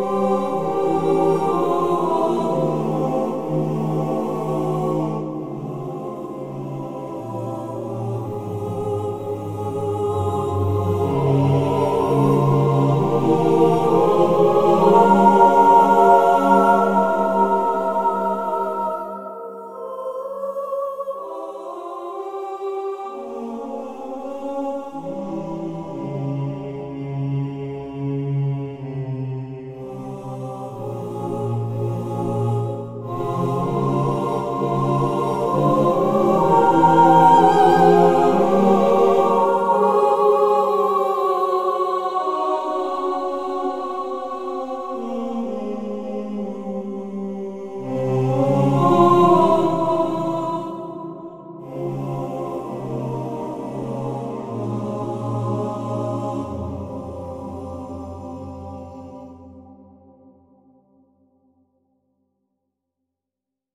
Oh.